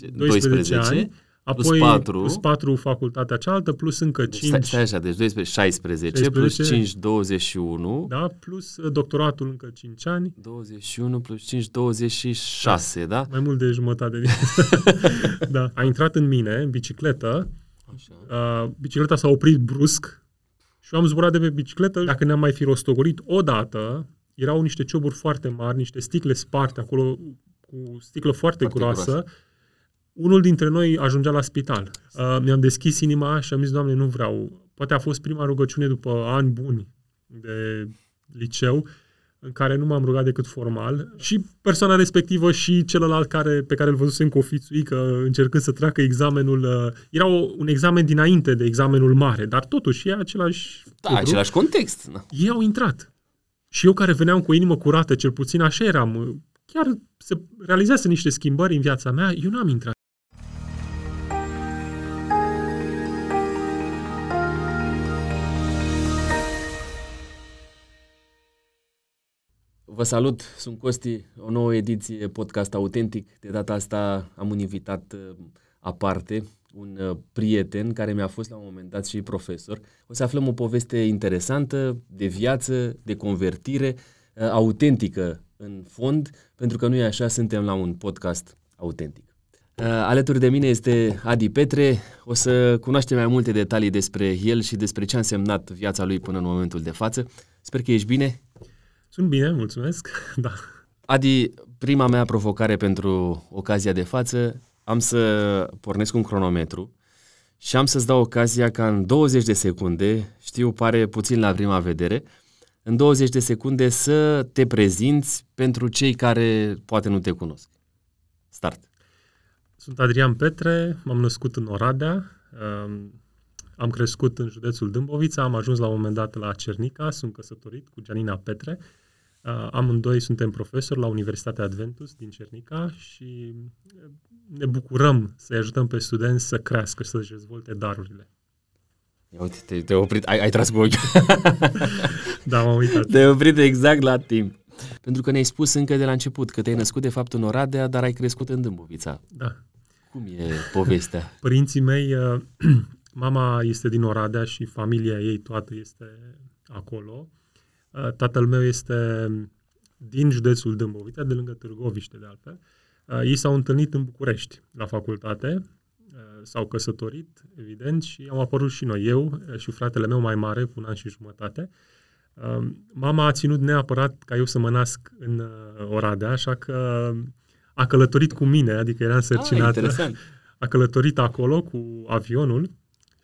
12, 12, 12 ani, apoi plus 4, plus 4 facultatea cealaltă, plus încă 5. Deci, stai așa, deci 12, 16, 16 plus 5, 21. Da, plus uh, doctoratul încă 5 ani. 21 plus 5, 26, da? da? Mai mult de jumătate din Da, a intrat în mine, în bicicletă. Așa. Uh, bicicleta s-a oprit brusc și eu am zburat de pe bicicletă. Dacă ne-am mai fi rostogolit odată, erau niște cioburi foarte mari, niște sticle sparte acolo cu sticlă foarte, foarte groasă. groasă. Unul dintre noi ajungea la spital. Uh, mi-am deschis inima și am zis, Doamne, nu vreau. Poate a fost prima rugăciune după ani buni de liceu, în care nu m-am rugat decât formal și persoana respectivă și celălalt care, pe care îl văzusem cu că încercând să treacă examenul. Uh, era o, un examen dinainte de examenul mare, dar totuși e același... Da, cuvru. același context. Da. Ei au intrat. Și eu care veneam cu o inimă curată, cel puțin așa eram, chiar se realizează niște schimbări în viața mea, eu n-am intrat. Vă salut, sunt Costi, o nouă ediție podcast autentic. De data asta am un invitat uh, aparte, un uh, prieten care mi-a fost la un moment dat și profesor. O să aflăm o poveste interesantă de viață, de convertire, uh, autentică în fond, pentru că nu e așa, suntem la un podcast autentic. Alături de mine este Adi Petre. O să cunoaștem mai multe detalii despre el și despre ce a însemnat viața lui până în momentul de față. Sper că ești bine. Sunt bine, mulțumesc. Da. Adi, prima mea provocare pentru ocazia de față, am să pornesc un cronometru și am să-ți dau ocazia ca în 20 de secunde, știu, pare puțin la prima vedere, în 20 de secunde să te prezinți pentru cei care poate nu te cunosc. Start. Sunt Adrian Petre, m-am născut în Oradea, um, am crescut în județul Dâmbovița, am ajuns la un moment dat la Cernica, sunt căsătorit cu Gianina Petre, Uh, amândoi suntem profesori la Universitatea Adventus din Cernica și ne bucurăm să-i ajutăm pe studenți să crească și să-și dezvolte darurile. Ia uite, te, te oprit, ai, ai tras cu ochiul. da, m-am uitat. Te-ai oprit exact la timp. Pentru că ne-ai spus încă de la început că te-ai născut de fapt în Oradea, dar ai crescut în Dâmbovița. Da. Cum e povestea? Părinții mei, uh, mama este din Oradea și familia ei toată este acolo. Uh, tatăl meu este din județul Dâmbovița, de lângă Târgoviște, de altfel. Uh, ei s-au întâlnit în București, la facultate, uh, s-au căsătorit, evident, și am apărut și noi, eu și fratele meu mai mare, cu un an și jumătate. Mama a ținut neapărat ca eu să mă nasc în Oradea, așa că a călătorit cu mine, adică era însărcinată. Ah, a călătorit acolo cu avionul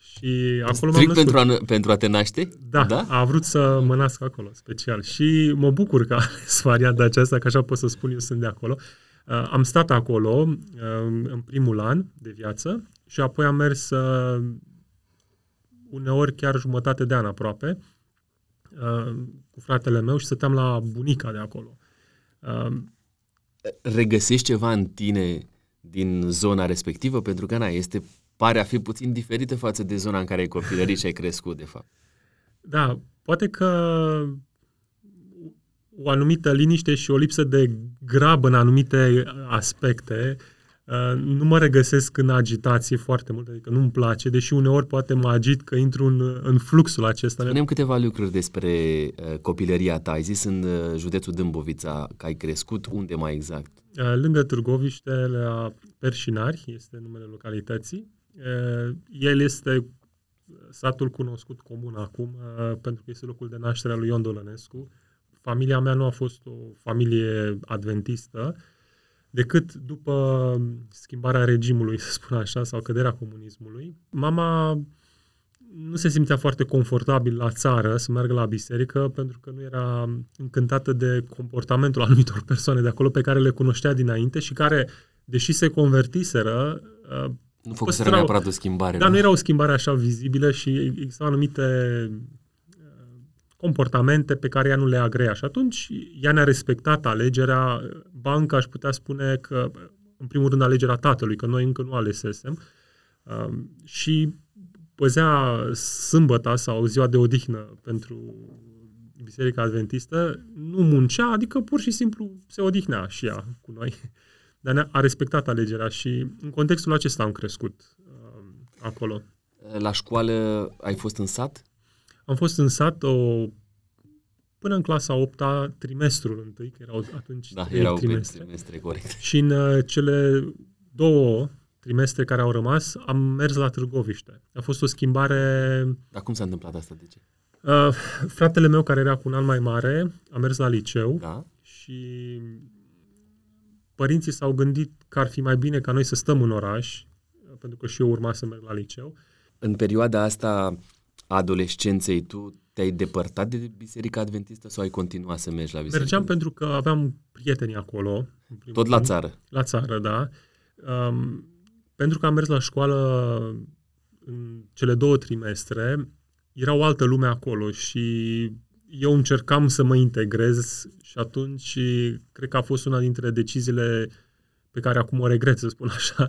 și acolo Strict pentru a, pentru a te naște? Da, da, a vrut să mă nasc acolo, special. Și mă bucur că a ales varianta aceasta, că așa pot să spun eu sunt de acolo. Uh, am stat acolo uh, în primul an de viață și apoi am mers uh, uneori chiar jumătate de an aproape uh, cu fratele meu și stăteam la bunica de acolo. Uh, Regăsești ceva în tine din zona respectivă? Pentru că, na, este pare a fi puțin diferită față de zona în care ai copilărit și ai crescut, de fapt. Da, poate că o anumită liniște și o lipsă de grabă în anumite aspecte uh, nu mă regăsesc în agitație foarte mult, adică nu-mi place, deși uneori poate mă agit că intru în, în fluxul acesta. Spunem câteva lucruri despre uh, copilăria ta. Ai zis în uh, județul Dâmbovița că ai crescut, unde mai exact? Uh, lângă Târgoviște, la Perșinari, este numele localității. Eh, el este satul cunoscut comun acum, eh, pentru că este locul de naștere al lui Ion Dolănescu. Familia mea nu a fost o familie adventistă, decât după schimbarea regimului, să spun așa, sau căderea comunismului. Mama nu se simțea foarte confortabil la țară să meargă la biserică pentru că nu era încântată de comportamentul anumitor persoane de acolo pe care le cunoștea dinainte și care, deși se convertiseră, eh, nu făcuseră neapărat o schimbare. Dar nu era o schimbare așa vizibilă și existau anumite uh, comportamente pe care ea nu le agrea. Și atunci ea ne-a respectat alegerea. Banca aș putea spune că, în primul rând, alegerea tatălui, că noi încă nu alesesem. Um, și păzea sâmbăta sau ziua de odihnă pentru Biserica Adventistă, nu muncea, adică pur și simplu se odihnea și ea cu noi. Dar a respectat alegerea și în contextul acesta am crescut uh, acolo. La școală ai fost în sat? Am fost în sat o, până în clasa 8 trimestrul întâi, că erau atunci da, erau trimestre. trimestre, corect. Și în uh, cele două trimestre care au rămas, am mers la Târgoviște. A fost o schimbare... Dar cum s-a întâmplat asta? De ce? Uh, fratele meu, care era cu un an mai mare, a mers la liceu da. și părinții s-au gândit că ar fi mai bine ca noi să stăm în oraș, pentru că și eu urma să merg la liceu. În perioada asta a adolescenței, tu te-ai depărtat de Biserica Adventistă sau ai continuat să mergi la biserică? Mergeam pentru că aveam prieteni acolo. Tot la țară? La țară, da. Um, pentru că am mers la școală în cele două trimestre, era o altă lume acolo și eu încercam să mă integrez și atunci cred că a fost una dintre deciziile pe care acum o regret, să spun așa.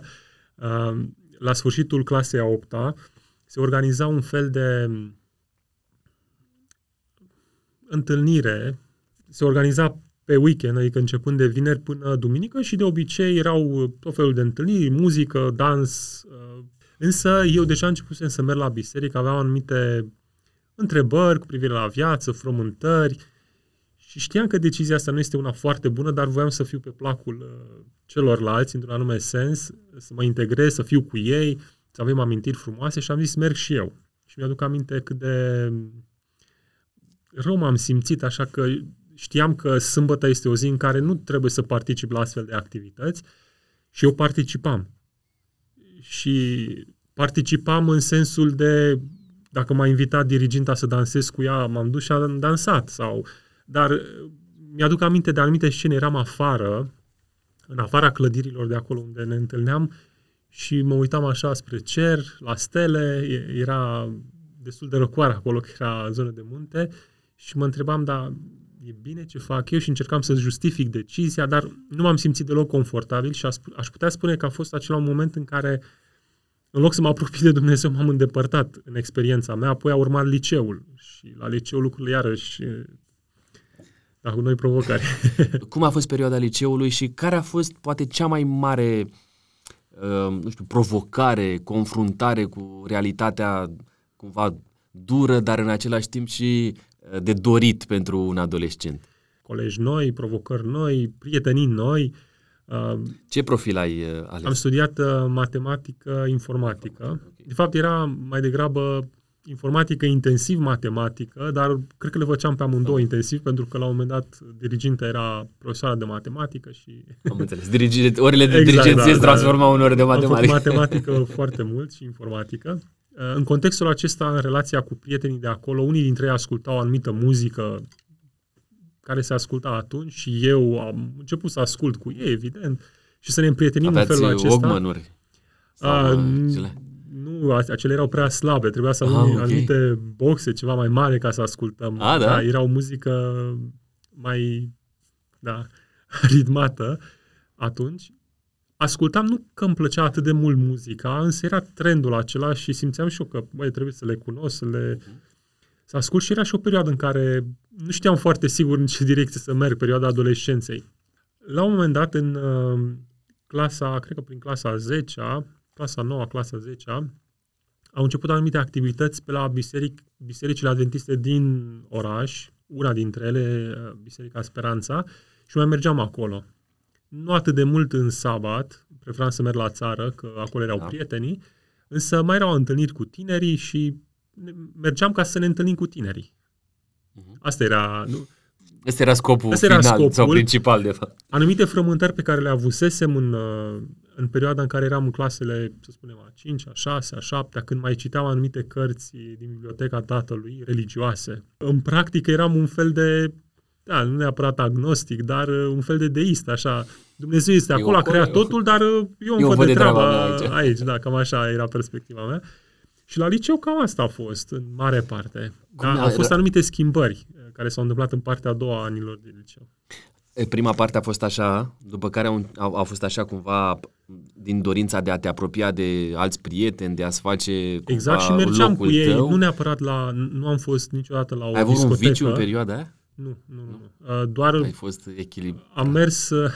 Um, la sfârșitul clasei a 8 se organiza un fel de întâlnire, se organiza pe weekend, adică începând de vineri până duminică și de obicei erau tot felul de întâlniri, muzică, dans. Uh, însă eu deja începusem să merg la biserică, aveam anumite întrebări cu privire la viață, frământări și știam că decizia asta nu este una foarte bună, dar voiam să fiu pe placul uh, celorlalți, într-un anume sens, să mă integrez, să fiu cu ei, să avem amintiri frumoase și am zis merg și eu. Și mi-aduc aminte cât de rău m-am simțit, așa că știam că sâmbătă este o zi în care nu trebuie să particip la astfel de activități și eu participam. Și participam în sensul de dacă m-a invitat diriginta să dansez cu ea, m-am dus și am dansat. Sau, dar mi-aduc aminte de anumite scene, eram afară, în afara clădirilor de acolo unde ne întâlneam și mă uitam așa spre cer, la stele, era destul de răcoare acolo, că era zonă de munte și mă întrebam, da, e bine ce fac eu și încercam să justific decizia, dar nu m-am simțit deloc confortabil și aș putea spune că a fost acela un moment în care, în loc să mă apropii de Dumnezeu, m-am îndepărtat în experiența mea, apoi a urmat liceul și la liceu lucrurile iarăși da, cu noi provocări. Cum a fost perioada liceului și care a fost poate cea mai mare uh, nu știu, provocare, confruntare cu realitatea cumva dură, dar în același timp și de dorit pentru un adolescent? Colegi noi, provocări noi, prietenii noi. Uh, Ce profil ai uh, ales? Am studiat uh, matematică, informatică. Okay. De fapt, era mai degrabă informatică intensiv matematică, dar cred că le făceam pe amândouă oh. intensiv, pentru că la un moment dat diriginta era profesoara de matematică și... Am înțeles. Dirigi... Orele de exact, dirigenție da, se transformau da. în ore de matematică. Am făcut matematică foarte mult și informatică. Uh, în contextul acesta, în relația cu prietenii de acolo, unii dintre ei ascultau anumită muzică care se asculta atunci și eu am început să ascult cu ei, evident, și să ne împrietenim Aveați în felul acesta. Walkman-uri? A, nu, acele erau prea slabe, trebuia să avem ah, okay. anumite boxe ceva mai mare ca să ascultăm. Ah, da? da? Era o muzică mai da, ritmată atunci ascultam nu că îmi plăcea atât de mult muzica, însă era trendul acela și simțeam și eu că, băi, trebuie să le cunosc, să le... Să ascult și era și o perioadă în care nu știam foarte sigur în ce direcție să merg, perioada adolescenței. La un moment dat, în uh, clasa, cred că prin clasa 10 clasa 9 clasa 10 au început anumite activități pe la biseric, bisericile adventiste din oraș, una dintre ele, uh, Biserica Speranța, și mai mergeam acolo nu atât de mult în sabat, preferam să merg la țară, că acolo erau da. prietenii, însă mai erau întâlniri cu tinerii și mergeam ca să ne întâlnim cu tinerii. Uh-huh. Asta era... Nu, Asta era scopul Asta era final scopul, sau principal, de fapt. Anumite frământări pe care le avusesem în, uh, în perioada în care eram în clasele, să spunem, a 5, a 6, a 7, când mai citeam anumite cărți din biblioteca tatălui, religioase. În practică eram un fel de da, nu neapărat agnostic, dar uh, un fel de deist, așa. Dumnezeu este acolo, a creat totul, dar uh, eu îmi văd de treabă aici. aici. Da, cam așa era perspectiva mea. Și la liceu cam asta a fost, în mare parte. Da, au fost anumite schimbări uh, care s-au întâmplat în partea a doua a anilor de liceu. Prima parte a fost așa, după care au, au, au fost așa cumva din dorința de a te apropia de alți prieteni, de a-ți face Exact, și mergeam cu ei, tău. nu neapărat la, nu am fost niciodată la o Ai avut un viciu în perioada aia? Nu, nu, nu. nu. Uh, doar Ai fost echilibrat. Am mers... Uh,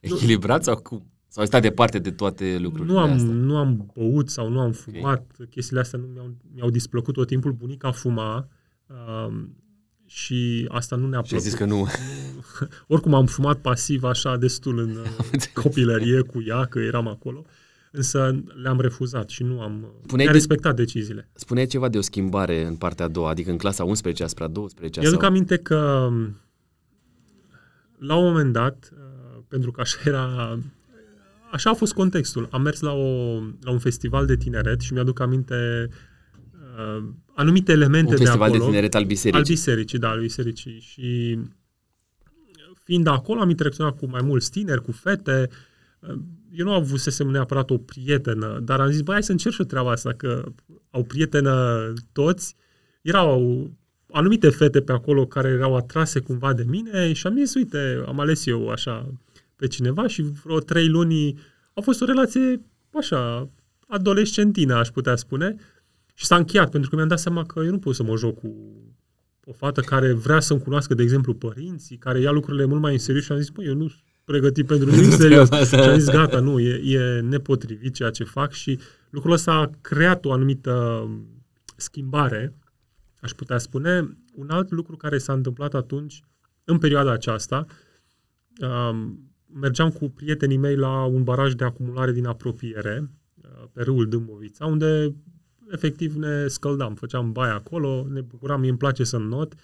echilibrat sau cum? Sau ai stat departe de toate lucrurile nu am, astea? nu am băut sau nu am fumat. Okay. Chestiile astea nu mi-au, mi-au displăcut tot timpul. Bunica fuma uh, și asta nu ne-a Și ai plăcut. zis că nu. Oricum am fumat pasiv așa destul în uh, copilărie cu ea, că eram acolo. Însă le-am refuzat și nu am... Puneai mi-a de- respectat deciziile. Spuneai ceva de o schimbare în partea a doua, adică în clasa 11 spre a 12 Eu aduc sau... aminte că la un moment dat, uh, pentru că așa era, așa a fost contextul. Am mers la, o, la un festival de tineret și mi-aduc aminte uh, anumite elemente un festival de de, acolo. tineret al bisericii. Al bisericii, da, al bisericii. Și fiind acolo, am interacționat cu mai mulți tineri, cu fete. Eu nu avusesem neapărat o prietenă, dar am zis, băi, hai să încerc și eu treaba asta, că au prietenă toți. Erau anumite fete pe acolo care erau atrase cumva de mine și am zis, uite, am ales eu așa pe cineva și vreo trei luni a fost o relație așa, adolescentină, aș putea spune. Și s-a încheiat, pentru că mi-am dat seama că eu nu pot să mă joc cu o fată care vrea să-mi cunoască, de exemplu, părinții, care ia lucrurile mult mai în serios și am zis, băi, eu nu sunt pregătit pentru nimic serios. și am zis, gata, nu, e, e nepotrivit ceea ce fac și lucrul ăsta a creat o anumită schimbare, aș putea spune. Un alt lucru care s-a întâmplat atunci, în perioada aceasta, um, mergeam cu prietenii mei la un baraj de acumulare din apropiere, uh, pe râul Dâmbovița, unde efectiv ne scăldam, făceam baie acolo, ne bucuram, mie îmi place să not,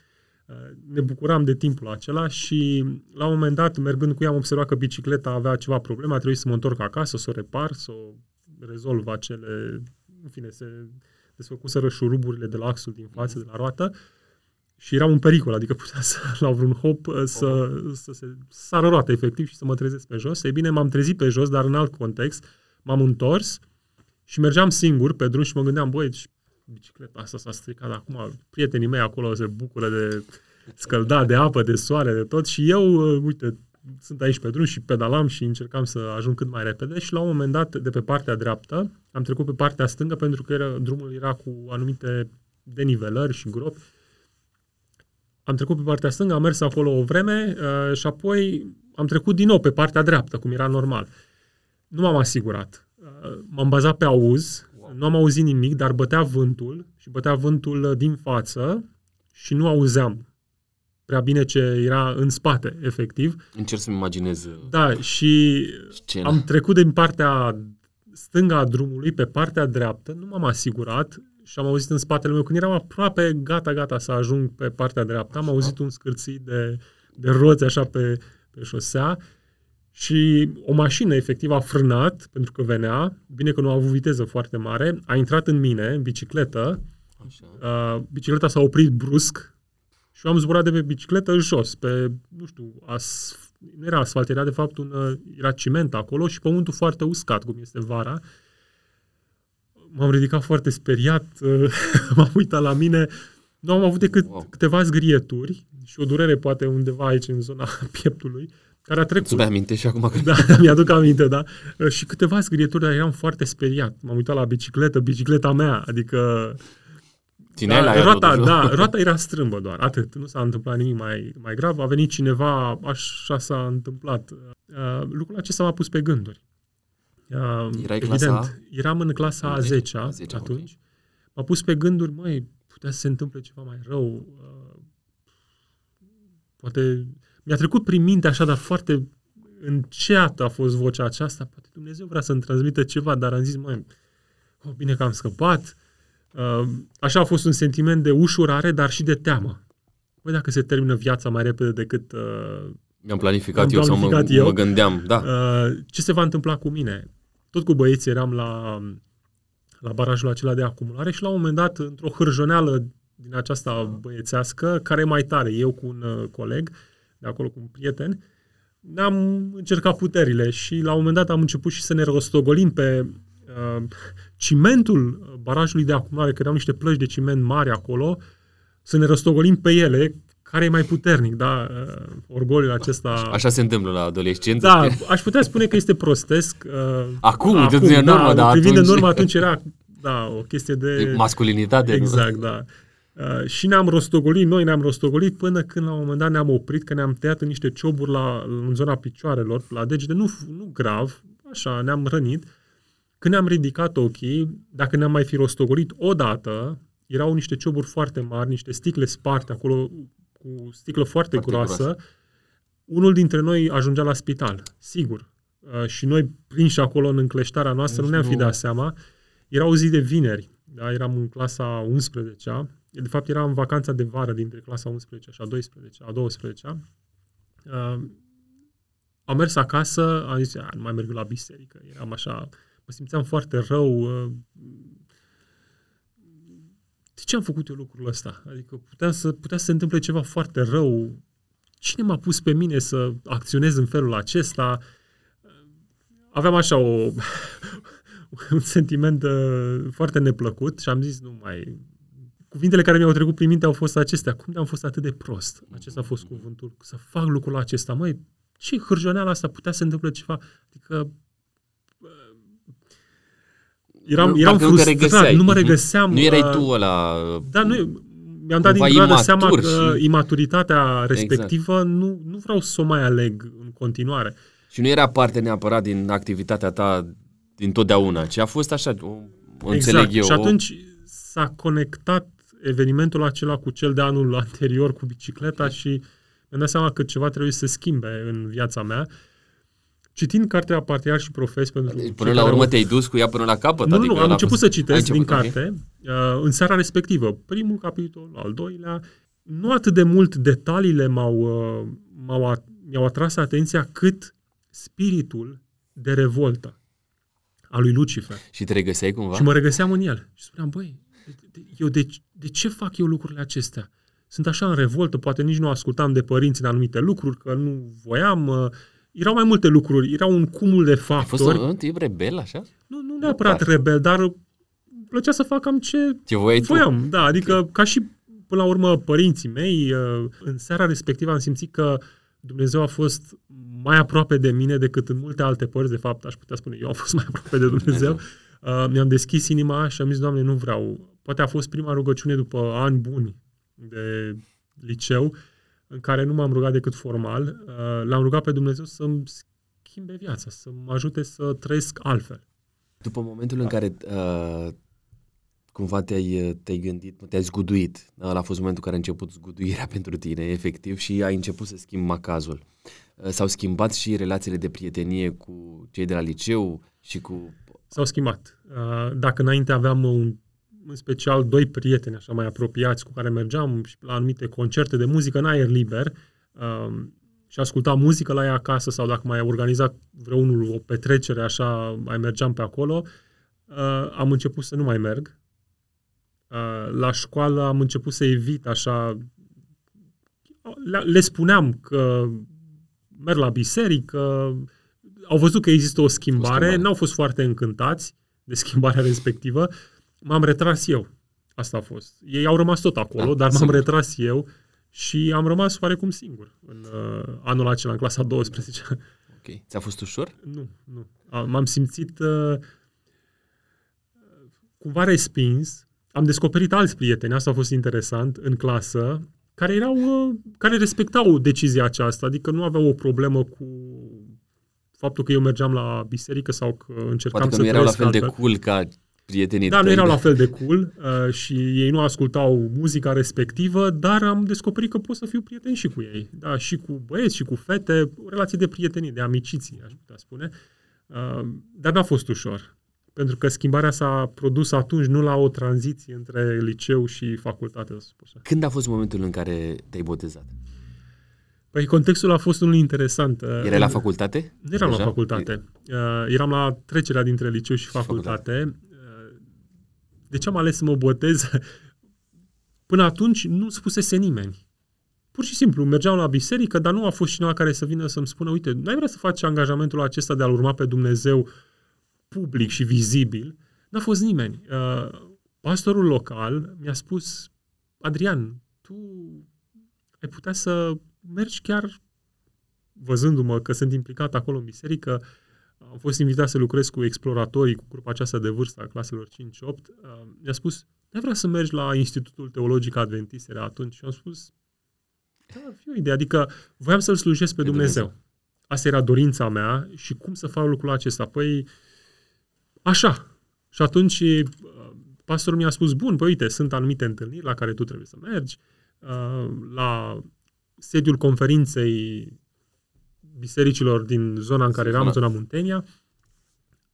uh, ne bucuram de timpul acela și la un moment dat, mergând cu ea, am observat că bicicleta avea ceva probleme, a trebuit să mă întorc acasă, să o repar, să o rezolv acele, în fine, se desfăcuseră șuruburile de la axul din față, de la roată, și era un pericol, adică putea să, la vreun hop, uh, să, să se sară roata efectiv și să mă trezesc pe jos. Ei bine, m-am trezit pe jos, dar în alt context, m-am întors și mergeam singur pe drum și mă gândeam, băi, și bicicleta asta s-a stricat acum, prietenii mei acolo se bucură de scăldat, de apă, de soare, de tot. Și eu, uh, uite, sunt aici pe drum și pedalam și încercam să ajung cât mai repede și la un moment dat, de pe partea dreaptă, am trecut pe partea stângă pentru că era, drumul era cu anumite denivelări și gropi am trecut pe partea stângă, am mers acolo o vreme uh, și apoi am trecut din nou pe partea dreaptă, cum era normal. Nu m-am asigurat. Uh, m-am bazat pe auz, wow. nu am auzit nimic, dar bătea vântul și bătea vântul uh, din față și nu auzeam prea bine ce era în spate, efectiv. Încerc să-mi imaginez uh, Da, și scena. am trecut din partea stânga a drumului pe partea dreaptă, nu m-am asigurat și am auzit în spatele meu, când eram aproape gata, gata să ajung pe partea dreaptă, am auzit un scârțit de, de roți așa pe, pe șosea și o mașină efectiv a frânat pentru că venea, bine că nu a avut viteză foarte mare, a intrat în mine, în bicicletă, Așa. uh, bicicleta s-a oprit brusc și eu am zburat de pe bicicletă în jos, pe, nu știu, as, nu era asfalt, era de fapt un, uh, era ciment acolo și pământul foarte uscat, cum este vara. M-am ridicat foarte speriat, uh, m-am uitat la mine, nu am avut decât Wow. câteva zgrieturi și o durere poate undeva aici în zona pieptului, care a trecut. Îți mai aminte și acum că... Da, mi-aduc aminte, da. Și câteva zgrieturi, dar eram foarte speriat. M-am uitat la bicicletă, bicicleta mea, adică... Țineai la da, ea roata, totuși, da, roata era strâmbă doar, atât. Nu s-a întâmplat nimic mai, mai grav. A venit cineva, așa s-a întâmplat. Uh, lucrul acesta m-a pus pe gânduri. Uh, Erai clasa eram în clasa a 10 a 10-a, atunci. M-a pus pe gânduri, măi, putea să se întâmple ceva mai rău. Uh, poate mi-a trecut prin minte așa, dar foarte înceată a fost vocea aceasta. Poate Dumnezeu vrea să-mi transmită ceva, dar am zis, măi, oh, bine că am scăpat. Uh, așa a fost un sentiment de ușurare, dar și de teamă. Băi, dacă se termină viața mai repede decât uh, Mi-am planificat Am eu sau mă, planificat eu. mă gândeam. Da. Uh, ce se va întâmpla cu mine? Tot cu băieții eram la, la barajul acela de acumulare și la un moment dat, într-o hârjoneală din aceasta băiețească, care e mai tare, eu cu un uh, coleg, de acolo cu un prieten, ne-am încercat puterile și la un moment dat am început și să ne rostogolim pe uh, cimentul barajului de acumulare, că erau niște plăci de ciment mari acolo, să ne rostogolim pe ele, care e mai puternic, da? Uh, orgoliul acesta... Așa se întâmplă la adolescență. Da, aș putea spune că este prostesc. Uh, Acum, de- de în urmă, dar privind atunci- în urmă, atunci era da, o chestie de... De masculinitate. nu? Exact, da. Uh, și ne-am rostogolit, noi ne-am rostogolit până când la un moment dat ne-am oprit, că ne-am tăiat în niște cioburi la, în zona picioarelor, la degete, nu, nu grav, așa, ne-am rănit. Când ne-am ridicat ochii, dacă ne-am mai fi rostogolit odată, erau niște cioburi foarte mari, niște sticle sparte acolo, cu sticlă foarte, foarte groasă. groasă. Unul dintre noi ajungea la spital, sigur. Uh, și noi, prinși acolo în încleștarea noastră, deci nu ne-am fi dat seama. Era o zi de vineri, da? eram în clasa 11-a. De fapt, eram în vacanța de vară dintre clasa 11 și a 12 a 12 Uh, am mers acasă, am zis, nu mai merg la biserică. Eram așa, mă simțeam foarte rău. Uh, de ce am făcut eu lucrul ăsta? Adică putea să, putea să se întâmple ceva foarte rău. Cine m-a pus pe mine să acționez în felul acesta? Aveam așa o, un sentiment uh, foarte neplăcut și am zis, nu mai... Cuvintele care mi-au trecut prin minte au fost acestea. Cum am fost atât de prost? Acesta a fost cuvântul. Să fac lucrul acesta. Măi, ce hârjoneală asta? Putea să întâmple ceva? Adică eram, eram nu frustrat, nu mă mhm. regăseam. Nu erai uh, tu ăla... Da, nu, mi-am dat din grabă seama că și... imaturitatea respectivă exact. nu, nu vreau să o mai aleg în continuare. Și nu era parte neapărat din activitatea ta din totdeauna, ci a fost așa, o, o înțeleg exact. eu. Și atunci s-a conectat evenimentul acela cu cel de anul anterior cu bicicleta și mi-am dat seama că ceva trebuie să se schimbe în viața mea Citind cartea Patriar și Profes pentru deci, Până la urmă au... te-ai dus cu ea până la capăt? Nu, adică nu, am început fost... să citesc din carte okay. uh, în seara respectivă. Primul capitol, al doilea. Nu atât de mult detaliile m-au, uh, m-au at- mi-au atras atenția cât spiritul de revoltă a lui Lucifer. Și te regăseai cumva? Și mă regăseam în el. Și spuneam, băi, eu de, de ce fac eu lucrurile acestea? Sunt așa în revoltă, poate nici nu ascultam de părinți în anumite lucruri, că nu voiam, uh, erau mai multe lucruri, era un cumul de factori. Ai fost un tip rebel, așa? Nu, nu neapărat nu, rebel, dar plăcea să fac cam ce, ce voiai voiam. Tu? Da, adică okay. ca și până la urmă părinții mei, uh, în seara respectivă am simțit că Dumnezeu a fost mai aproape de mine decât în multe alte părți. De fapt, aș putea spune, eu am fost mai aproape de Dumnezeu. Uh, mi-am deschis inima și am zis, Doamne, nu vreau. Poate a fost prima rugăciune după ani buni de liceu în care nu m-am rugat decât formal, uh, l-am rugat pe Dumnezeu să-mi schimbe viața, să mă ajute să trăiesc altfel. După momentul în care uh, cumva te-ai, te-ai gândit, te-ai zguduit, ăla a fost momentul în care a început zguduirea pentru tine, efectiv, și ai început să schimbi macazul. Uh, s-au schimbat și relațiile de prietenie cu cei de la liceu și cu... S-au schimbat. Uh, dacă înainte aveam un în special doi prieteni așa mai apropiați cu care mergeam și la anumite concerte de muzică în aer liber um, și ascultam muzică la ea acasă sau dacă mai organiza vreunul o petrecere așa, mai mergeam pe acolo, uh, am început să nu mai merg. Uh, la școală am început să evit așa, le, le spuneam că merg la biserică, au văzut că există o schimbare, o schimbare. n-au fost foarte încântați de schimbarea respectivă, m-am retras eu. Asta a fost. Ei au rămas tot acolo, da, dar m-am retras eu și am rămas oarecum singur în uh, anul acela, în clasa 12. Ok. Ți-a fost ușor? Nu, nu. M-am simțit uh, cumva respins. Am descoperit alți prieteni, asta a fost interesant, în clasă, care erau, uh, care respectau decizia aceasta, adică nu aveau o problemă cu faptul că eu mergeam la biserică sau că încercam Poate că nu erau la fel de cool ca prietenii Da, nu erau la fel de cool uh, și ei nu ascultau muzica respectivă, dar am descoperit că pot să fiu prieten și cu ei. Da, și cu băieți și cu fete, o relație de prietenie, de amiciții, aș putea spune. Uh, dar n-a fost ușor. Pentru că schimbarea s-a produs atunci, nu la o tranziție între liceu și facultate, să spun Când a fost momentul în care te-ai botezat? Păi contextul a fost unul interesant. Era la facultate? Nu eram Deja? la facultate. Uh, eram la trecerea dintre liceu și facultate. facultate de ce am ales să mă botez? Până atunci nu spusese nimeni. Pur și simplu, mergeam la biserică, dar nu a fost cineva care să vină să-mi spună, uite, n-ai vrea să faci angajamentul acesta de a-L urma pe Dumnezeu public și vizibil? N-a fost nimeni. Uh, pastorul local mi-a spus, Adrian, tu ai putea să mergi chiar văzându-mă că sunt implicat acolo în biserică, am fost invitat să lucrez cu exploratorii, cu grupa aceasta de vârstă a claselor 5-8. Uh, mi-a spus, nu vrea să mergi la Institutul Teologic Adventist, era atunci. Și am spus, da, ar fi o idee. Adică voiam să-L slujesc pe, pe Dumnezeu. Dumnezeu. asta era dorința mea și cum să fac lucrul acesta? Păi, așa. Și atunci pastorul mi-a spus, bun, păi uite, sunt anumite întâlniri la care tu trebuie să mergi, la sediul conferinței bisericilor din zona în care eram, zona Muntenia,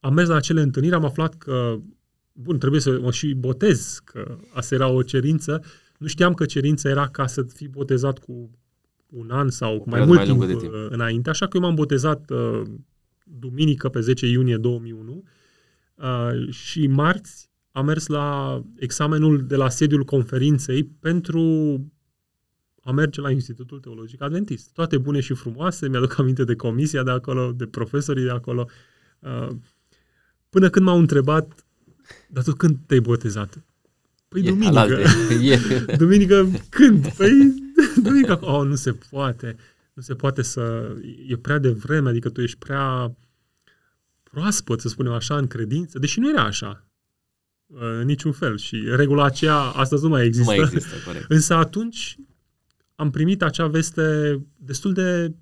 am mers la acele întâlniri, am aflat că, bun, trebuie să mă și botez, că asta era o cerință. Nu știam că cerința era ca să fii botezat cu un an sau o mai mult mai timp, timp. uh, înainte, așa că eu m-am botezat uh, duminică pe 10 iunie 2001 uh, și marți am mers la examenul de la sediul conferinței pentru a merge la Institutul Teologic Adventist. Toate bune și frumoase, mi-aduc aminte de comisia de acolo, de profesorii de acolo. Uh, până când m-au întrebat, dar tu când te-ai botezat? Păi e, duminică. E. duminică când? Păi duminică. Oh, nu se poate. Nu se poate să... E prea devreme, adică tu ești prea proaspăt, să spunem așa, în credință, deși nu era așa. În niciun fel. Și regula aceea astăzi nu mai există. Nu mai există, corect. Însă atunci am primit acea veste destul de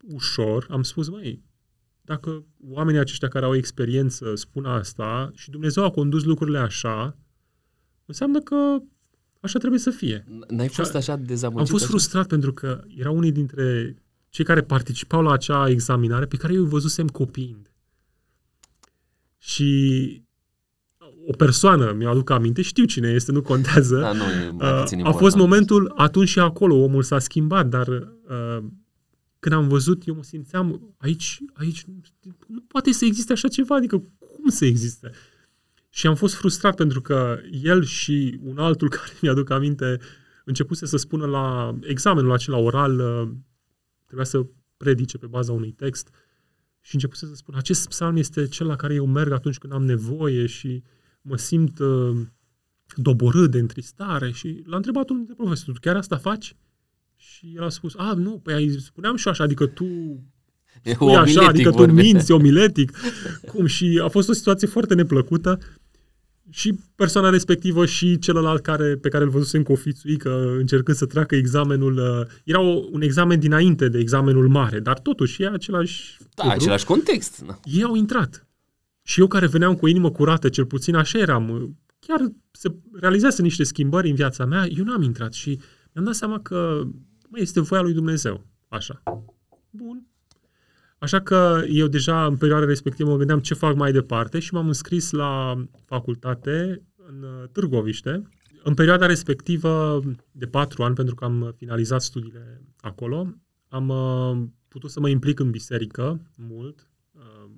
ușor. Am spus, măi, dacă oamenii aceștia care au experiență spun asta și Dumnezeu a condus lucrurile așa, înseamnă că așa trebuie să fie. N-ai fost așa dezamăgit? Am fost frustrat pentru că erau unii dintre cei care participau la acea examinare pe care eu îi văzusem copiind. Și o persoană, mi-aduc aminte, știu cine este, nu contează. Da, nu, e a fost momentul, atunci și acolo, omul s-a schimbat, dar uh, când am văzut, eu mă simțeam, aici, aici nu poate să existe așa ceva, adică cum să existe? Și am fost frustrat pentru că el și un altul care mi-aduc aminte începuse să spună la examenul acela oral, uh, trebuia să predice pe baza unui text și începuse să spună, acest psalm este cel la care eu merg atunci când am nevoie și mă simt uh, doborât de întristare și l-a întrebat unul dintre profesori, chiar asta faci? Și el a spus, a, nu, păi spuneam și așa, adică tu e spui așa, adică tu minți omiletic. Cum? Și a fost o situație foarte neplăcută și persoana respectivă și celălalt care, pe care îl văzusem cu că încercând să treacă examenul, uh, era o, un examen dinainte de examenul mare, dar totuși e același Da, lucru. același context. Da. Ei au intrat. Și eu care veneam cu o inimă curată, cel puțin așa eram, chiar se realizează niște schimbări în viața mea, eu n-am intrat și mi-am dat seama că mă, este voia lui Dumnezeu. Așa. Bun. Așa că eu deja în perioada respectivă mă gândeam ce fac mai departe și m-am înscris la facultate în uh, Târgoviște. În perioada respectivă de patru ani, pentru că am finalizat studiile acolo, am uh, putut să mă implic în biserică mult.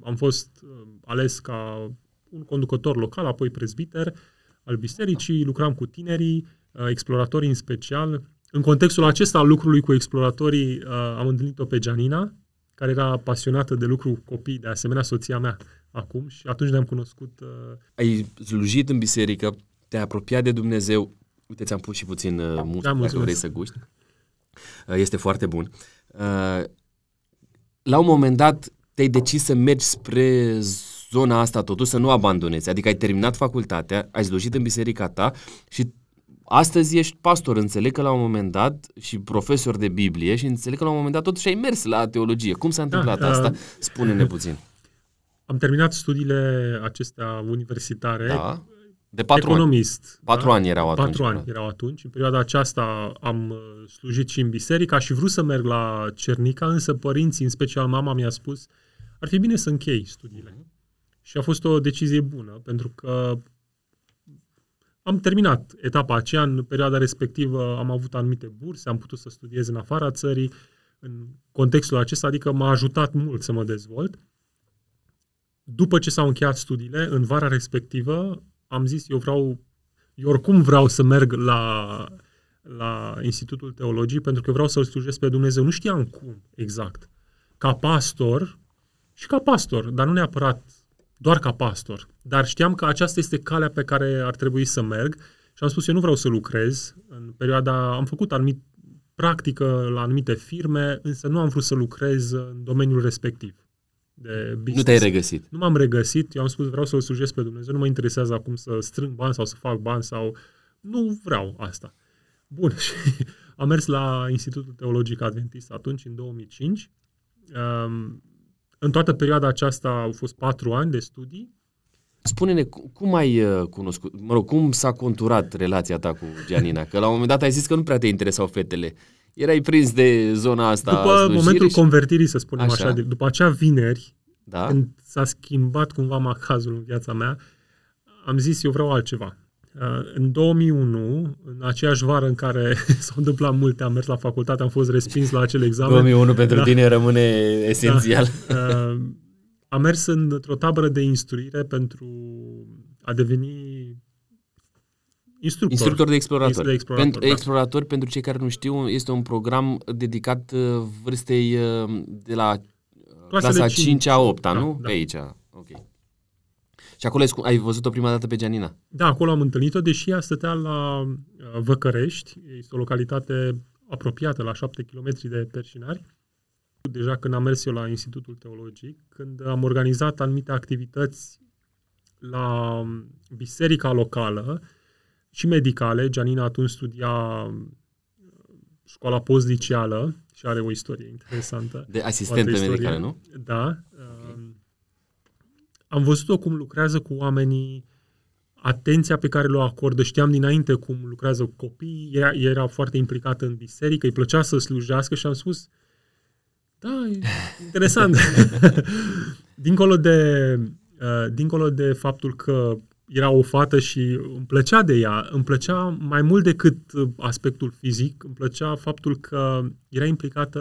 Uh, am fost ales ca un conducător local, apoi prezbiter al bisericii, lucram cu tinerii, exploratori în special, în contextul acesta al lucrului cu exploratorii, uh, am întâlnit-o pe Gianina, care era pasionată de lucru cu copii, de asemenea soția mea acum și atunci ne-am cunoscut. Uh... Ai slujit în biserică, te-ai apropiat de Dumnezeu. Uite, ți-am pus și puțin uh, muzică, da, dacă vrei să guști. Uh, este foarte bun. Uh, la un moment dat te-ai decis să mergi spre zona asta totuși, să nu abandonezi. Adică ai terminat facultatea, ai slujit în biserica ta și Astăzi ești pastor, înțeleg că la un moment dat și profesor de Biblie și înțeleg că la un moment dat totuși ai mers la teologie. Cum s-a întâmplat da, asta? Uh, Spune-ne puțin. Am terminat studiile acestea universitare. Da. De patru economist. Ani. Patru da? ani erau atunci. Patru ani erau atunci. În perioada aceasta am uh, slujit și în biserică. și vrut să merg la Cernica, însă părinții, în special mama, mi-a spus ar fi bine să închei studiile. Și a fost o decizie bună, pentru că am terminat etapa aceea, în perioada respectivă am avut anumite burse, am putut să studiez în afara țării, în contextul acesta, adică m-a ajutat mult să mă dezvolt. După ce s-au încheiat studiile, în vara respectivă, am zis, eu vreau, eu oricum vreau să merg la, la Institutul Teologii, pentru că vreau să-L slujesc pe Dumnezeu. Nu știam cum exact. Ca pastor și ca pastor, dar nu neapărat doar ca pastor. Dar știam că aceasta este calea pe care ar trebui să merg și am spus, eu nu vreau să lucrez. În perioada, am făcut anumit practică la anumite firme, însă nu am vrut să lucrez în domeniul respectiv. De business. Nu te-ai regăsit. Nu m-am regăsit. Eu am spus, vreau să-L slujesc pe Dumnezeu, nu mă interesează acum să strâng bani sau să fac bani sau... Nu vreau asta. Bun, și am mers la Institutul Teologic Adventist atunci, în 2005, Um, în toată perioada aceasta au fost patru ani de studii. Spune-ne, cum ai uh, cunoscut, mă rog, cum s-a conturat relația ta cu Gianina? Că la un moment dat ai zis că nu prea te interesau fetele. Erai prins de zona asta După momentul și... convertirii, să spunem așa, așa de, după acea vineri, da? când s-a schimbat cumva macazul în viața mea, am zis eu vreau altceva. Uh, în 2001, în aceeași vară în care s-au întâmplat multe, am mers la facultate, am fost respins la acel examen. 2001 pentru da. tine rămâne esențial. Da. Uh, am mers într-o tabără de instruire pentru a deveni instructor. Instructor de explorator. De explorator pentru, da. Explorator, pentru cei care nu știu, este un program dedicat uh, vârstei de la Clasele clasa 5 a 8 da, nu? Da. Pe aici. Ok. Și acolo ai văzut-o prima dată pe Gianina? Da, acolo am întâlnit-o, deși ea stătea la uh, Văcărești, este o localitate apropiată, la 7 km de Perșinari. Deja când am mers eu la Institutul Teologic, când am organizat anumite activități la um, biserica locală și medicale, Gianina atunci studia uh, școala postliceală și are o istorie interesantă. De asistentă medicală, nu? Da. Okay. Um, am văzut-o cum lucrează cu oamenii, atenția pe care le acordă, știam dinainte cum lucrează cu copii, era, era foarte implicată în biserică, îi plăcea să slujească și am spus, da, e interesant. dincolo, de, uh, dincolo de faptul că era o fată și îmi plăcea de ea, îmi plăcea mai mult decât aspectul fizic, îmi plăcea faptul că era implicată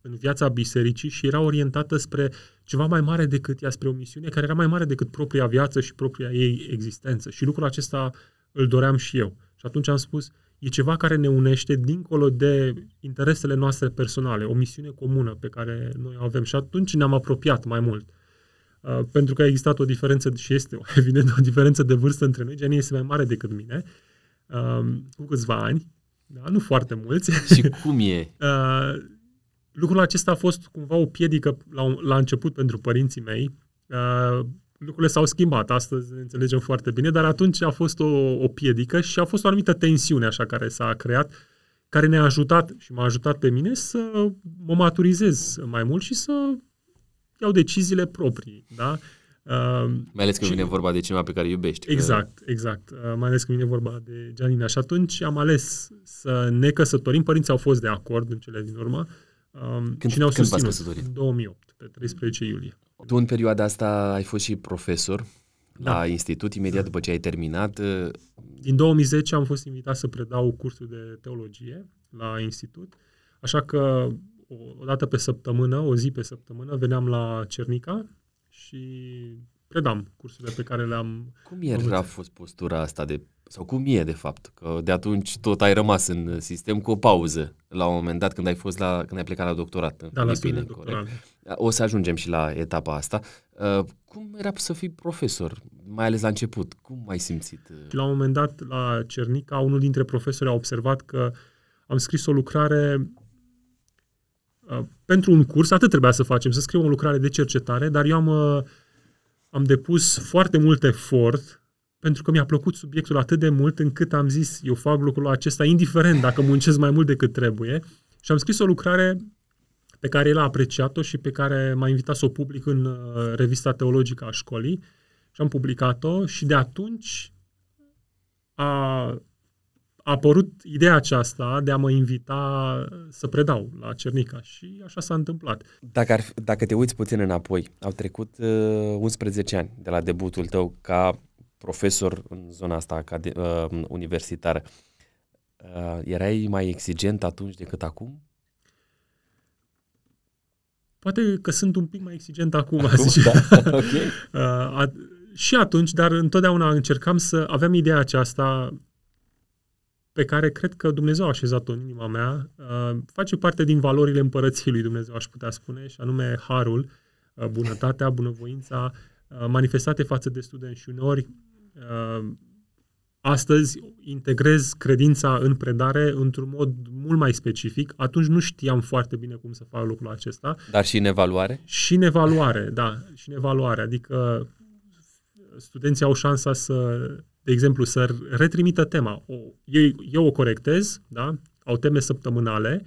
în viața bisericii și era orientată spre ceva mai mare decât ea, spre o misiune care era mai mare decât propria viață și propria ei existență. Și lucrul acesta îl doream și eu. Și atunci am spus, e ceva care ne unește dincolo de interesele noastre personale, o misiune comună pe care noi o avem. Și atunci ne-am apropiat mai mult. Uh, pentru că a existat o diferență, și este evident o diferență de vârstă între noi, Gianni este mai mare decât mine, uh, cu câțiva ani, da? nu foarte mulți. Și cum e? Uh, lucrul acesta a fost cumva o piedică la, la început pentru părinții mei. Uh, lucrurile s-au schimbat, astăzi ne înțelegem foarte bine, dar atunci a fost o, o piedică și a fost o anumită tensiune așa care s-a creat, care ne-a ajutat și m-a ajutat pe mine să mă maturizez mai mult și să iau deciziile proprii, da? Uh, mai ales când și, vine vorba de cineva pe care iubești. Exact, că... exact. Uh, mai ales când vine vorba de Gianina. Și atunci am ales să ne căsătorim. Părinții au fost de acord în cele din urmă. Um, când, și ne-au când v-ați căsătorit? În 2008, pe 13 iulie. Tu în perioada asta ai fost și profesor da. la institut, imediat după ce ai terminat. Uh, din 2010 am fost invitat să predau cursul de teologie la institut, așa că o dată pe săptămână, o zi pe săptămână, veneam la Cernica și predam cursurile pe care le-am... Cum era a fost postura asta de... Sau cum e, de fapt? Că de atunci tot ai rămas în sistem cu o pauză la un moment dat când ai fost la... când ai plecat la doctorat în da, Filipine, la corect? O să ajungem și la etapa asta. Uh, cum era să fii profesor, mai ales la început? Cum ai simțit? La un moment dat, la Cernica, unul dintre profesori a observat că am scris o lucrare Uh, pentru un curs, atât trebuia să facem, să scriem o lucrare de cercetare, dar eu am, uh, am depus foarte mult efort pentru că mi-a plăcut subiectul atât de mult încât am zis, eu fac lucrul acesta indiferent dacă muncesc mai mult decât trebuie. Și am scris o lucrare pe care el a apreciat-o și pe care m-a invitat să o public în uh, revista teologică a școlii și am publicat-o și de atunci a a apărut ideea aceasta de a mă invita să predau la Cernica și așa s-a întâmplat. Dacă, ar, dacă te uiți puțin înapoi, au trecut uh, 11 ani de la debutul tău ca profesor în zona asta acad- uh, universitară. Uh, erai mai exigent atunci decât acum? Poate că sunt un pic mai exigent acum, acum zice. Da? okay. uh, a, și atunci, dar întotdeauna încercam să avem ideea aceasta pe care cred că Dumnezeu a așezat-o în inima mea, uh, face parte din valorile împărăției lui Dumnezeu, aș putea spune, și anume harul, uh, bunătatea, bunăvoința, uh, manifestate față de studenți și uneori astăzi integrez credința în predare într-un mod mult mai specific. Atunci nu știam foarte bine cum să fac lucrul acesta. Dar și în evaluare? Și în evaluare, da. Și în evaluare. Adică studenții au șansa să de exemplu, să retrimită tema. O, eu, eu o corectez, da? au teme săptămânale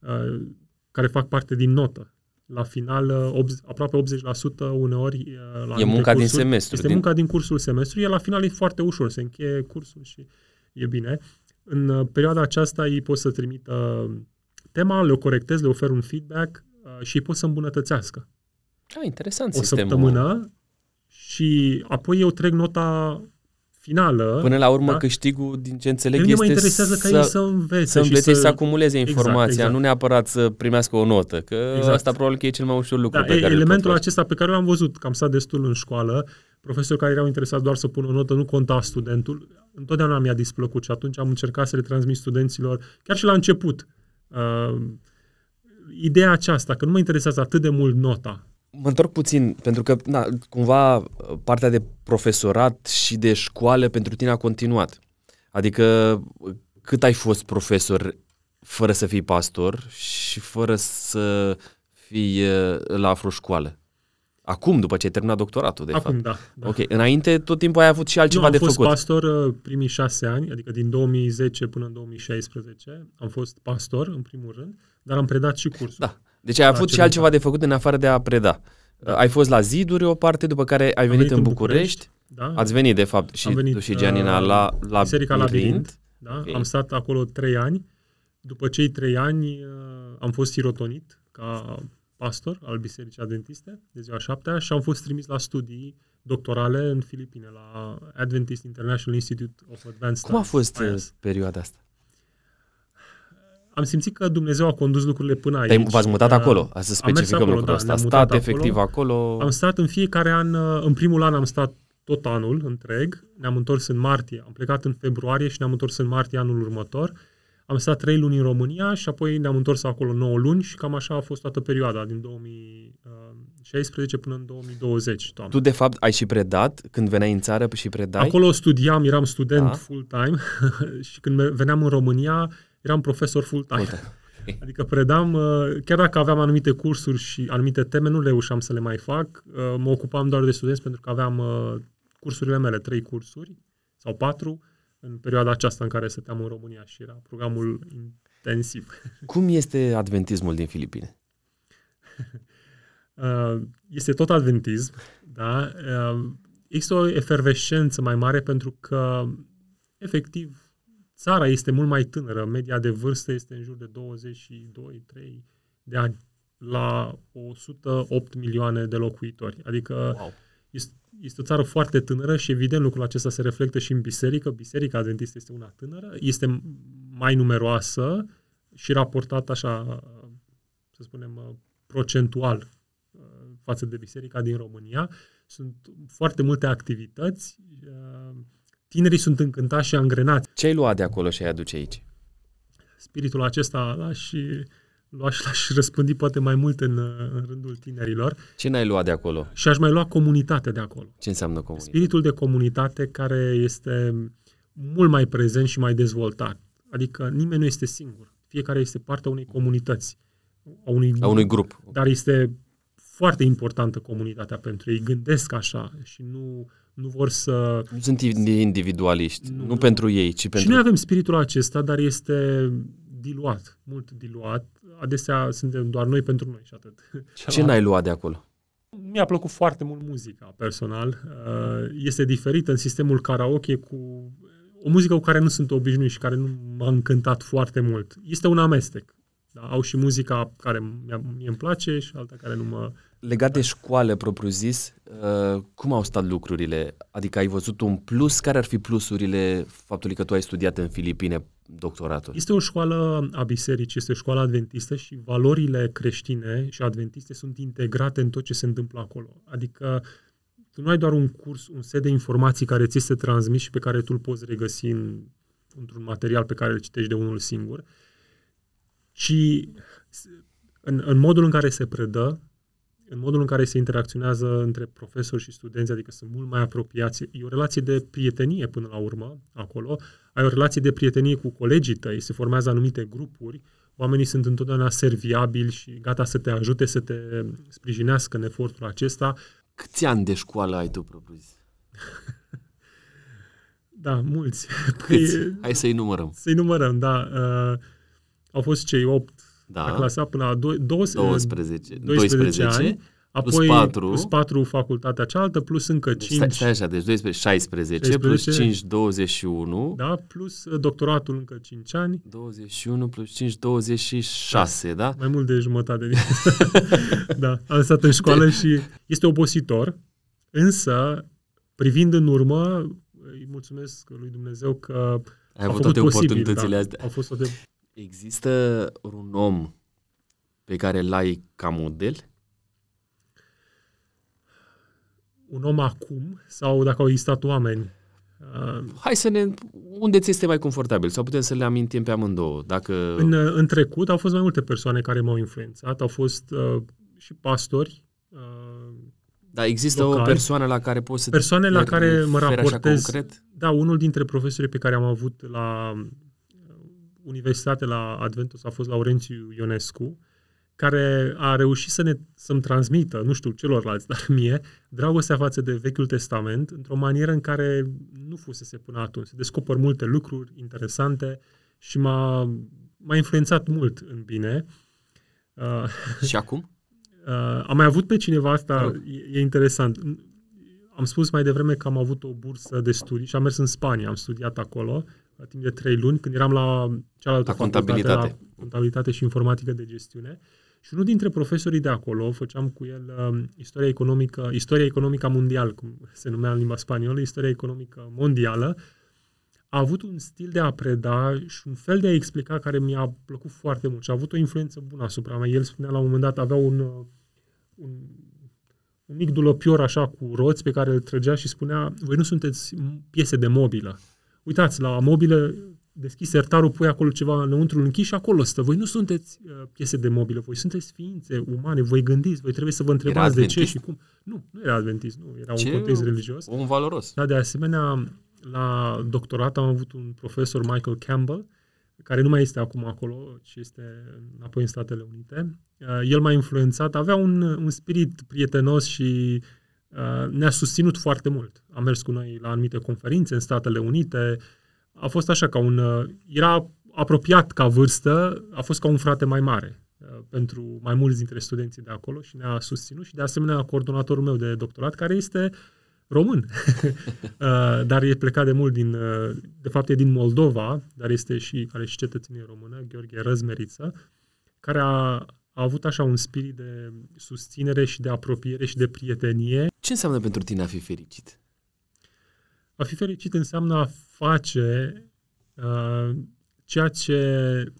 uh, care fac parte din notă. la final uh, 80, aproape 80% uneori uh, la E munca cursuri, din semestru. Este din... munca din cursul semestru, iar la final e foarte ușor, se încheie cursul și e bine. În uh, perioada aceasta ei pot să trimită tema, le o corectez, le ofer un feedback uh, și ei pot să îmbunătățească. Ah, interesant O sistemul. săptămână și apoi eu trec nota finală. Până la urmă, da? câștigul, din ce Pe înțeleg, mine mă este interesează ca să, ei să învețe să și învețe și să... să acumuleze Exact, informația, exact. nu neapărat să primească o notă, că Exact. asta probabil că e cel mai ușor lucru Da, pe care îl pot elementul face. acesta pe care l-am văzut, că am stat destul în școală, profesori care erau interesați doar să pună o notă, nu conta studentul, întotdeauna mi-a displăcut și atunci am încercat să le transmit studenților, chiar și la început, uh, ideea aceasta, că nu mă interesează atât de mult nota. Mă întorc puțin, pentru că, na, cumva, partea de profesorat și de școală pentru tine a continuat. Adică, cât ai fost profesor fără să fii pastor și fără să fii uh, la afroșcoală? Acum, după ce ai terminat doctoratul, de Acum, fapt. da. da. Ok, înainte tot timpul ai avut și altceva nu, am de fost făcut. pastor uh, primii șase ani, adică din 2010 până în 2016. Am fost pastor, în primul rând, dar am predat și cursul. Da. Deci ai avut și acele altceva de făcut în afară de a preda. Da. Ai fost la ziduri o parte, după care ai venit, venit în în București. Da? Ați venit, de fapt, și Am venit, tu și Gianina uh, la, la Biserica Labirint. Da? Ok. Am stat acolo trei ani. După cei trei ani uh, am fost sirotonit ca pastor al Bisericii Adventiste de ziua șaptea și am fost trimis la studii doctorale în Filipine, la Adventist International Institute of Advanced Cum a Studies, fost uh, IAS. perioada asta? Am simțit că Dumnezeu a condus lucrurile până aici. Te-ai, v-ați mutat Uh, acolo, să am mers specificăm acolo, lucrul da, ăsta. ne-am A mutat stat efectiv acolo. Am stat în fiecare an, uh, în primul an am stat tot anul întreg, ne-am întors în martie, am plecat în februarie și ne-am întors în martie anul următor. Am stat trei luni în România și apoi ne-am întors acolo 9 luni și cam așa a fost toată perioada, din 2016 până în 2020. Toamnă. Tu, de fapt, ai și predat când veneai în țară și predai? Acolo studiam, eram student Da. full-time și când veneam în România eram profesor full-time. Uite. Adică predam, uh, chiar dacă aveam anumite cursuri și anumite teme, nu reușeam să le mai fac. Uh, Mă ocupam doar de studenți pentru că aveam uh, cursurile mele, trei cursuri sau patru, în perioada aceasta în care stăteam în România și era programul intensiv. Cum este adventismul din Filipine? Uh, Este tot adventism, da? Uh, Există o efervescență mai mare pentru că, efectiv, țara este mult mai tânără. Media de vârstă este în jur de 22-3 de ani la 108 milioane de locuitori. Adică Wow. este, este o țară foarte tânără și evident lucrul acesta se reflectă și în biserică. Biserica Adventistă este una tânără, este mai numeroasă și raportat așa, să spunem, procentual uh, față de biserica din România. Sunt foarte multe activități, uh, tinerii sunt încântați și angrenați. Ce ai luat de acolo și ai aduce aici? Spiritul acesta l-aș, l-aș, l-aș răspândi poate mai mult în, uh, în rândul tinerilor Ce n-ai luat de acolo? și aș mai lua comunitatea de acolo. Ce înseamnă comunitate? Spiritul de comunitate care este mult mai prezent și mai dezvoltat. Adică nimeni nu este singur. Fiecare este partea unei comunități, a unui grup. A unui grup. Dar este foarte importantă comunitatea pentru ei. Gândesc așa și nu, nu vor să... Nu sunt individualiști, nu, Nu. nu pentru ei, ci Și pentru... noi avem spiritul acesta, dar este diluat, mult diluat. Adesea suntem doar noi pentru noi și atât. Ce n-ai luat de acolo? Mi-a plăcut foarte mult muzica, personal. Uh, Este diferită în sistemul karaoke cu o muzică cu care nu sunt obișnuit și care nu m-a încântat foarte mult. Este un amestec. Da? Au și muzica care mie îmi place și alta care nu mă... Legat de școală propriu-zis, uh, cum au stat lucrurile? Adică ai văzut un plus? Care ar fi plusurile faptului că tu ai studiat în Filipine doctoratul? Este o școală a bisericii, este o școală adventistă și valorile creștine și adventiste sunt integrate în tot ce se întâmplă acolo. Adică tu nu ai doar un curs, un set de informații care ți se transmis și pe care tu îl poți regăsi în, într-un material pe care îl citești de unul singur, ci în, în modul în care se predă, în modul în care se interacționează între profesori și studenți, adică sunt mult mai apropiați. E o relație de prietenie până la urmă acolo. Ai o relație de prietenie cu colegii tăi, se formează anumite grupuri, oamenii sunt întotdeauna serviabili și gata să te ajute, să te sprijinească în efortul acesta. Câți ani de școală ai tu propriu-zis? Da, mulți. Câți? Păi, Hai să-i numărăm. Să-i numărăm, da. Uh, au fost cei 8 da. a clasat până la 12, 12, 12, 12 ani, apoi plus 4, plus 4 facultatea cealaltă, plus încă 5. Deci, stai, stai așa, deci 12, 16, 16, plus 5, 21. Da, plus uh, doctoratul încă 5 ani. 21 plus 5, 26, da? da? Mai mult de jumătate. da, am stat în școală și este obositor, însă, privind în urmă, îi mulțumesc lui Dumnezeu că ai avut toate posibil, oportunitățile da, astea. Au fost toate... Există un om pe care l-ai ca model? Un om acum sau dacă au existat oameni? Uh, Hai să ne... Unde ți este mai confortabil? Sau putem să le amintim pe amândouă? Dacă... În, în trecut au fost mai multe persoane care m-au influențat. Au fost uh, și pastori. Uh, da, există locali. o persoană la care poți să Persoane la care mă raportez. concret? Da, unul dintre profesorii pe care am avut la universitate la Adventus a fost Laurențiu Ionescu, care a reușit să ne, să-mi transmită, nu știu, celorlalți, dar mie, dragostea față de Vechiul Testament într-o manieră în care nu fusese până atunci. Se descoper multe lucruri interesante și m-a, m-a influențat mult în bine. Uh, și acum? Uh, am mai avut pe cineva asta, e, e interesant. Am spus mai devreme că am avut o bursă de studii și am mers în Spania, am studiat acolo la timp de trei luni, când eram la cealaltă la contabilitate. La contabilitate și informatică de gestiune. Și unul dintre profesorii de acolo, făceam cu el uh, istoria economică, istoria economică mondială, cum se numea în limba spaniolă, istoria economică mondială, a avut un stil de a preda și un fel de a explica care mi-a plăcut foarte mult și a avut o influență bună asupra mea. El spunea la un moment dat, avea un, uh, un, un mic dulăpior așa cu roți pe care îl trăgea și spunea, voi nu sunteți piese de mobilă. Uitați, la mobilă deschis sertarul, pui acolo ceva înăuntru închis și acolo stă. Voi nu sunteți uh, piese de mobilă, voi sunteți ființe umane, voi gândiți, voi trebuie să vă întrebați de ce și cum. Nu, nu era adventist, nu, era ce un context religios. Un valoros. Da, de asemenea, la doctorat am avut un profesor, Michael Campbell, care nu mai este acum acolo, ci este înapoi în Statele Unite. Uh, el m-a influențat, avea un, un spirit prietenos și uh, ne-a susținut foarte mult. Am mers cu noi la anumite conferințe în Statele Unite, a fost așa ca un... Uh, era apropiat ca vârstă, a fost ca un frate mai mare pentru mai mulți dintre studenții de acolo și ne-a susținut și de asemenea coordonatorul meu de doctorat, care este român, dar e plecat de mult din, de fapt e din Moldova, dar este și, care și cetățenie română, Gheorghe Răzmeriță, care a, a avut așa un spirit de susținere și de apropiere și de prietenie. Ce înseamnă pentru tine a fi fericit? A fi fericit înseamnă a face uh, ceea ce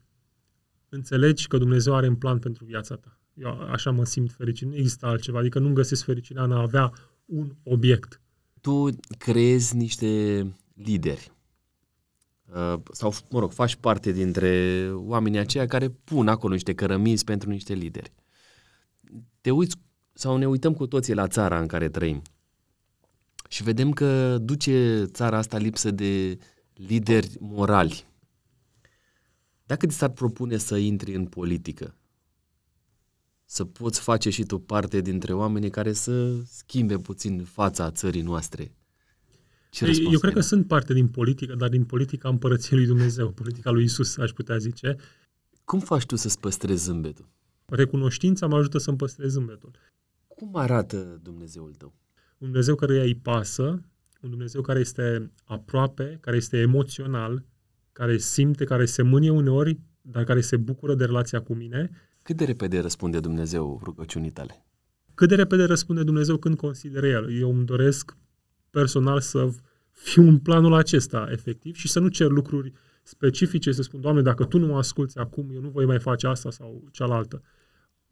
înțelegi că Dumnezeu are în plan pentru viața ta. Eu așa mă simt fericit. Nu există altceva. Adică nu găsesc fericirea în a avea un obiect. Tu creezi niște lideri Uh, sau, mă rog, faci parte dintre oamenii aceia care pun acolo niște cărămizi pentru niște lideri. Te uiți sau ne uităm cu toții la țara în care trăim și vedem că duce țara asta lipsă de lideri morali. Dacă ți s-ar propune să intri în politică, să poți face și tu parte dintre oamenii care să schimbe puțin fața țării noastre, ce Ei, Eu cred că sunt parte din politică, dar din politica împărăției lui Dumnezeu, politica lui Isus, aș putea zice. Cum faci tu să-ți păstrezi zâmbetul? Recunoștința mă ajută să-mi păstrez zâmbetul. Cum arată Dumnezeul tău? Un Dumnezeu care îi pasă, un Dumnezeu care este aproape, care este emoțional, care simte, care se mânie uneori, dar care se bucură de relația cu mine. Cât de repede răspunde Dumnezeu rugăciunii tale? Cât de repede răspunde Dumnezeu când consideră El. Eu îmi doresc personal să fiu în planul acesta, efectiv, și să nu cer lucruri specifice, să spun, Doamne, dacă Tu nu mă asculți acum, eu nu voi mai face asta sau cealaltă.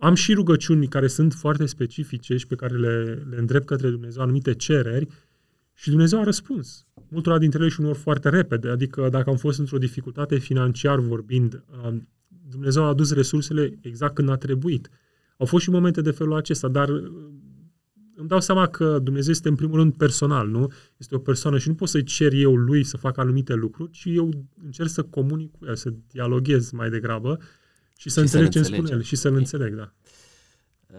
Am și rugăciuni care sunt foarte specifice și pe care le, le îndrept către Dumnezeu, anumite cereri, și Dumnezeu a răspuns. Multora dintre ele și unor foarte repede. Adică dacă am fost într-o dificultate financiar vorbind, um, Dumnezeu a adus resursele exact când a trebuit. Au fost și momente de felul acesta, dar îmi dau seama că Dumnezeu este în primul rând personal, nu? Este o persoană și nu pot să-i cer eu lui să facă anumite lucruri, ci eu încerc să comunic cu el, să dialoghez mai degrabă și să și înțeleg ce îmi spune el și să-l okay. înțeleg, da.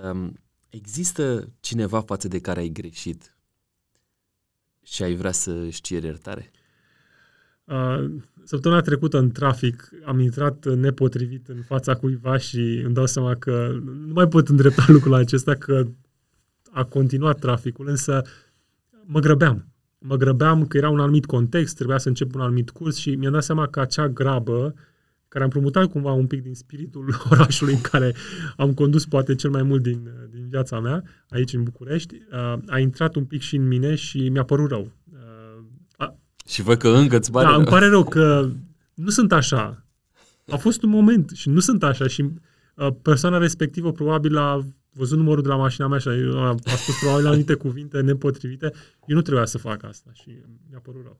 Um, există cineva față de care ai greșit și ai vrea să-și ceri iertare? Uh, săptămâna trecută în trafic am intrat nepotrivit în fața cuiva și îmi dau seama că nu mai pot îndrepta lucrul acesta că a continuat traficul, însă mă grăbeam. Mă grăbeam că era un anumit context, trebuia să încep un anumit curs și mi-am dat seama că acea grabă care am promutat cumva un pic din spiritul orașului în care am condus poate cel mai mult din, din viața mea, aici în București, uh, a intrat un pic și în mine și mi-a părut rău. Și văd că încă îți pare Da, rău. îmi pare rău că nu sunt așa. A fost un moment și nu sunt așa și uh, persoana respectivă probabil a văzut numărul de la mașina mea și a, a spus probabil anumite cuvinte nepotrivite. Eu nu trebuia să fac asta și mi-a părut rău.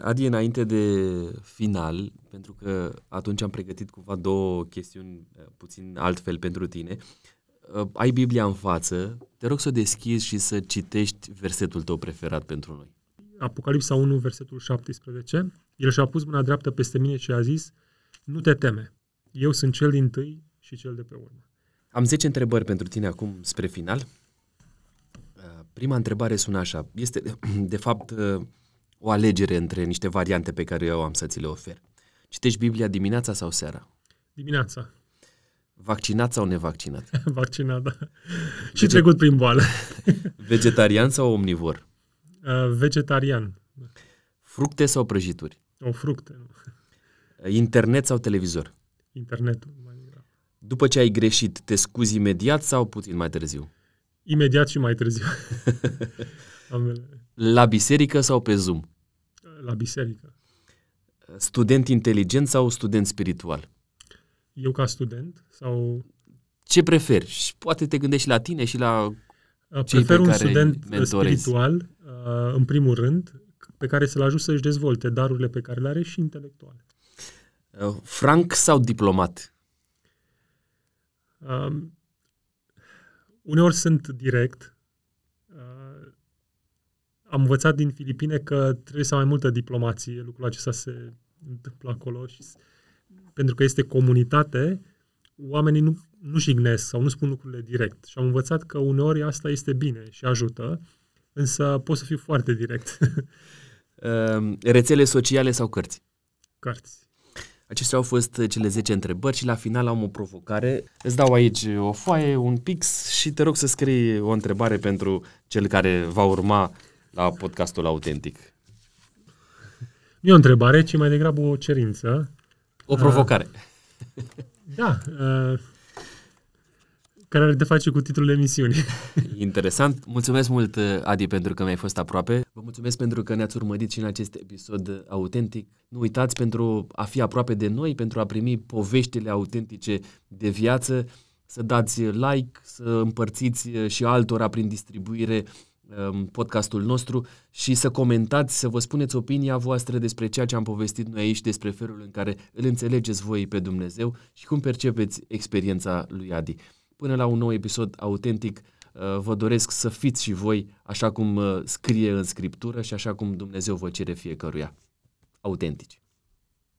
Adi, înainte de final, pentru că atunci am pregătit cumva două chestiuni uh, puțin altfel pentru tine, uh, ai Biblia în față, te rog să o deschizi și să citești versetul tău preferat pentru noi. Apocalipsa 1, versetul 17. El și-a pus mâna dreaptă peste mine și a zis, nu te teme, eu sunt cel din tâi și cel de pe urmă. Am 10 întrebări pentru tine acum spre final. Uh, Prima întrebare sună așa. Este, de fapt, uh, o alegere între niște variante pe care eu am să ți le ofer. Citești Biblia dimineața sau seara? Dimineața, Vaccinat sau nevaccinat? vaccinat, da. și trecut prin boală. Vegetarian sau omnivor? Uh, vegetarian, Fructe sau prăjituri? o fructe, nu? Internet sau televizor? internetul. Mai degrabă. După ce ai greșit, te scuzi imediat sau puțin mai târziu? Imediat și mai târziu. Ambele. La biserică sau pe Zoom? La biserică. Student inteligent sau student spiritual? Eu ca student sau Ce preferi? Și poate te gândești și la tine și la... uh, Cei prefer pe un care îi student mentorezi. spiritual, uh, în primul rând, pe care să-l ajut să-și dezvolte darurile pe care le are și intelectual. uh, Franc sau diplomat? Um, uneori sunt direct. Uh, am învățat din Filipine că trebuie să am mai multă diplomație. Lucrul acesta se întâmplă acolo și s- pentru că este comunitate, oamenii nu, nu jignesc sau nu spun lucrurile direct. Și am învățat că uneori asta este bine și ajută, însă pot să fiu foarte direct. Uh, Rețele sociale sau cărți? Cărți. Acestea au fost cele 10 întrebări și la final am o provocare. Îți dau aici o foaie, un pix și te rog să scrii o întrebare pentru cel care va urma la podcastul autentic. Nu e o întrebare, ci mai degrabă o cerință. O provocare. Da, uh, care are de face cu titlul emisiunii. Interesant. Mulțumesc mult, Adi, pentru că mi-ai fost aproape. Vă mulțumesc pentru că ne-ați urmărit și în acest episod autentic. Nu uitați pentru a fi aproape de noi, pentru a primi poveștile autentice de viață, să dați like, să împărțiți și altora prin distribuire um, podcastul nostru și să comentați, să vă spuneți opinia voastră despre ceea ce am povestit noi aici, despre felul în care îl înțelegeți voi pe Dumnezeu și cum percepeți experiența lui Adi. Până la un nou episod autentic, uh, vă doresc să fiți și voi așa cum uh, scrie în Scriptură și așa cum Dumnezeu vă cere fiecăruia. Autentici.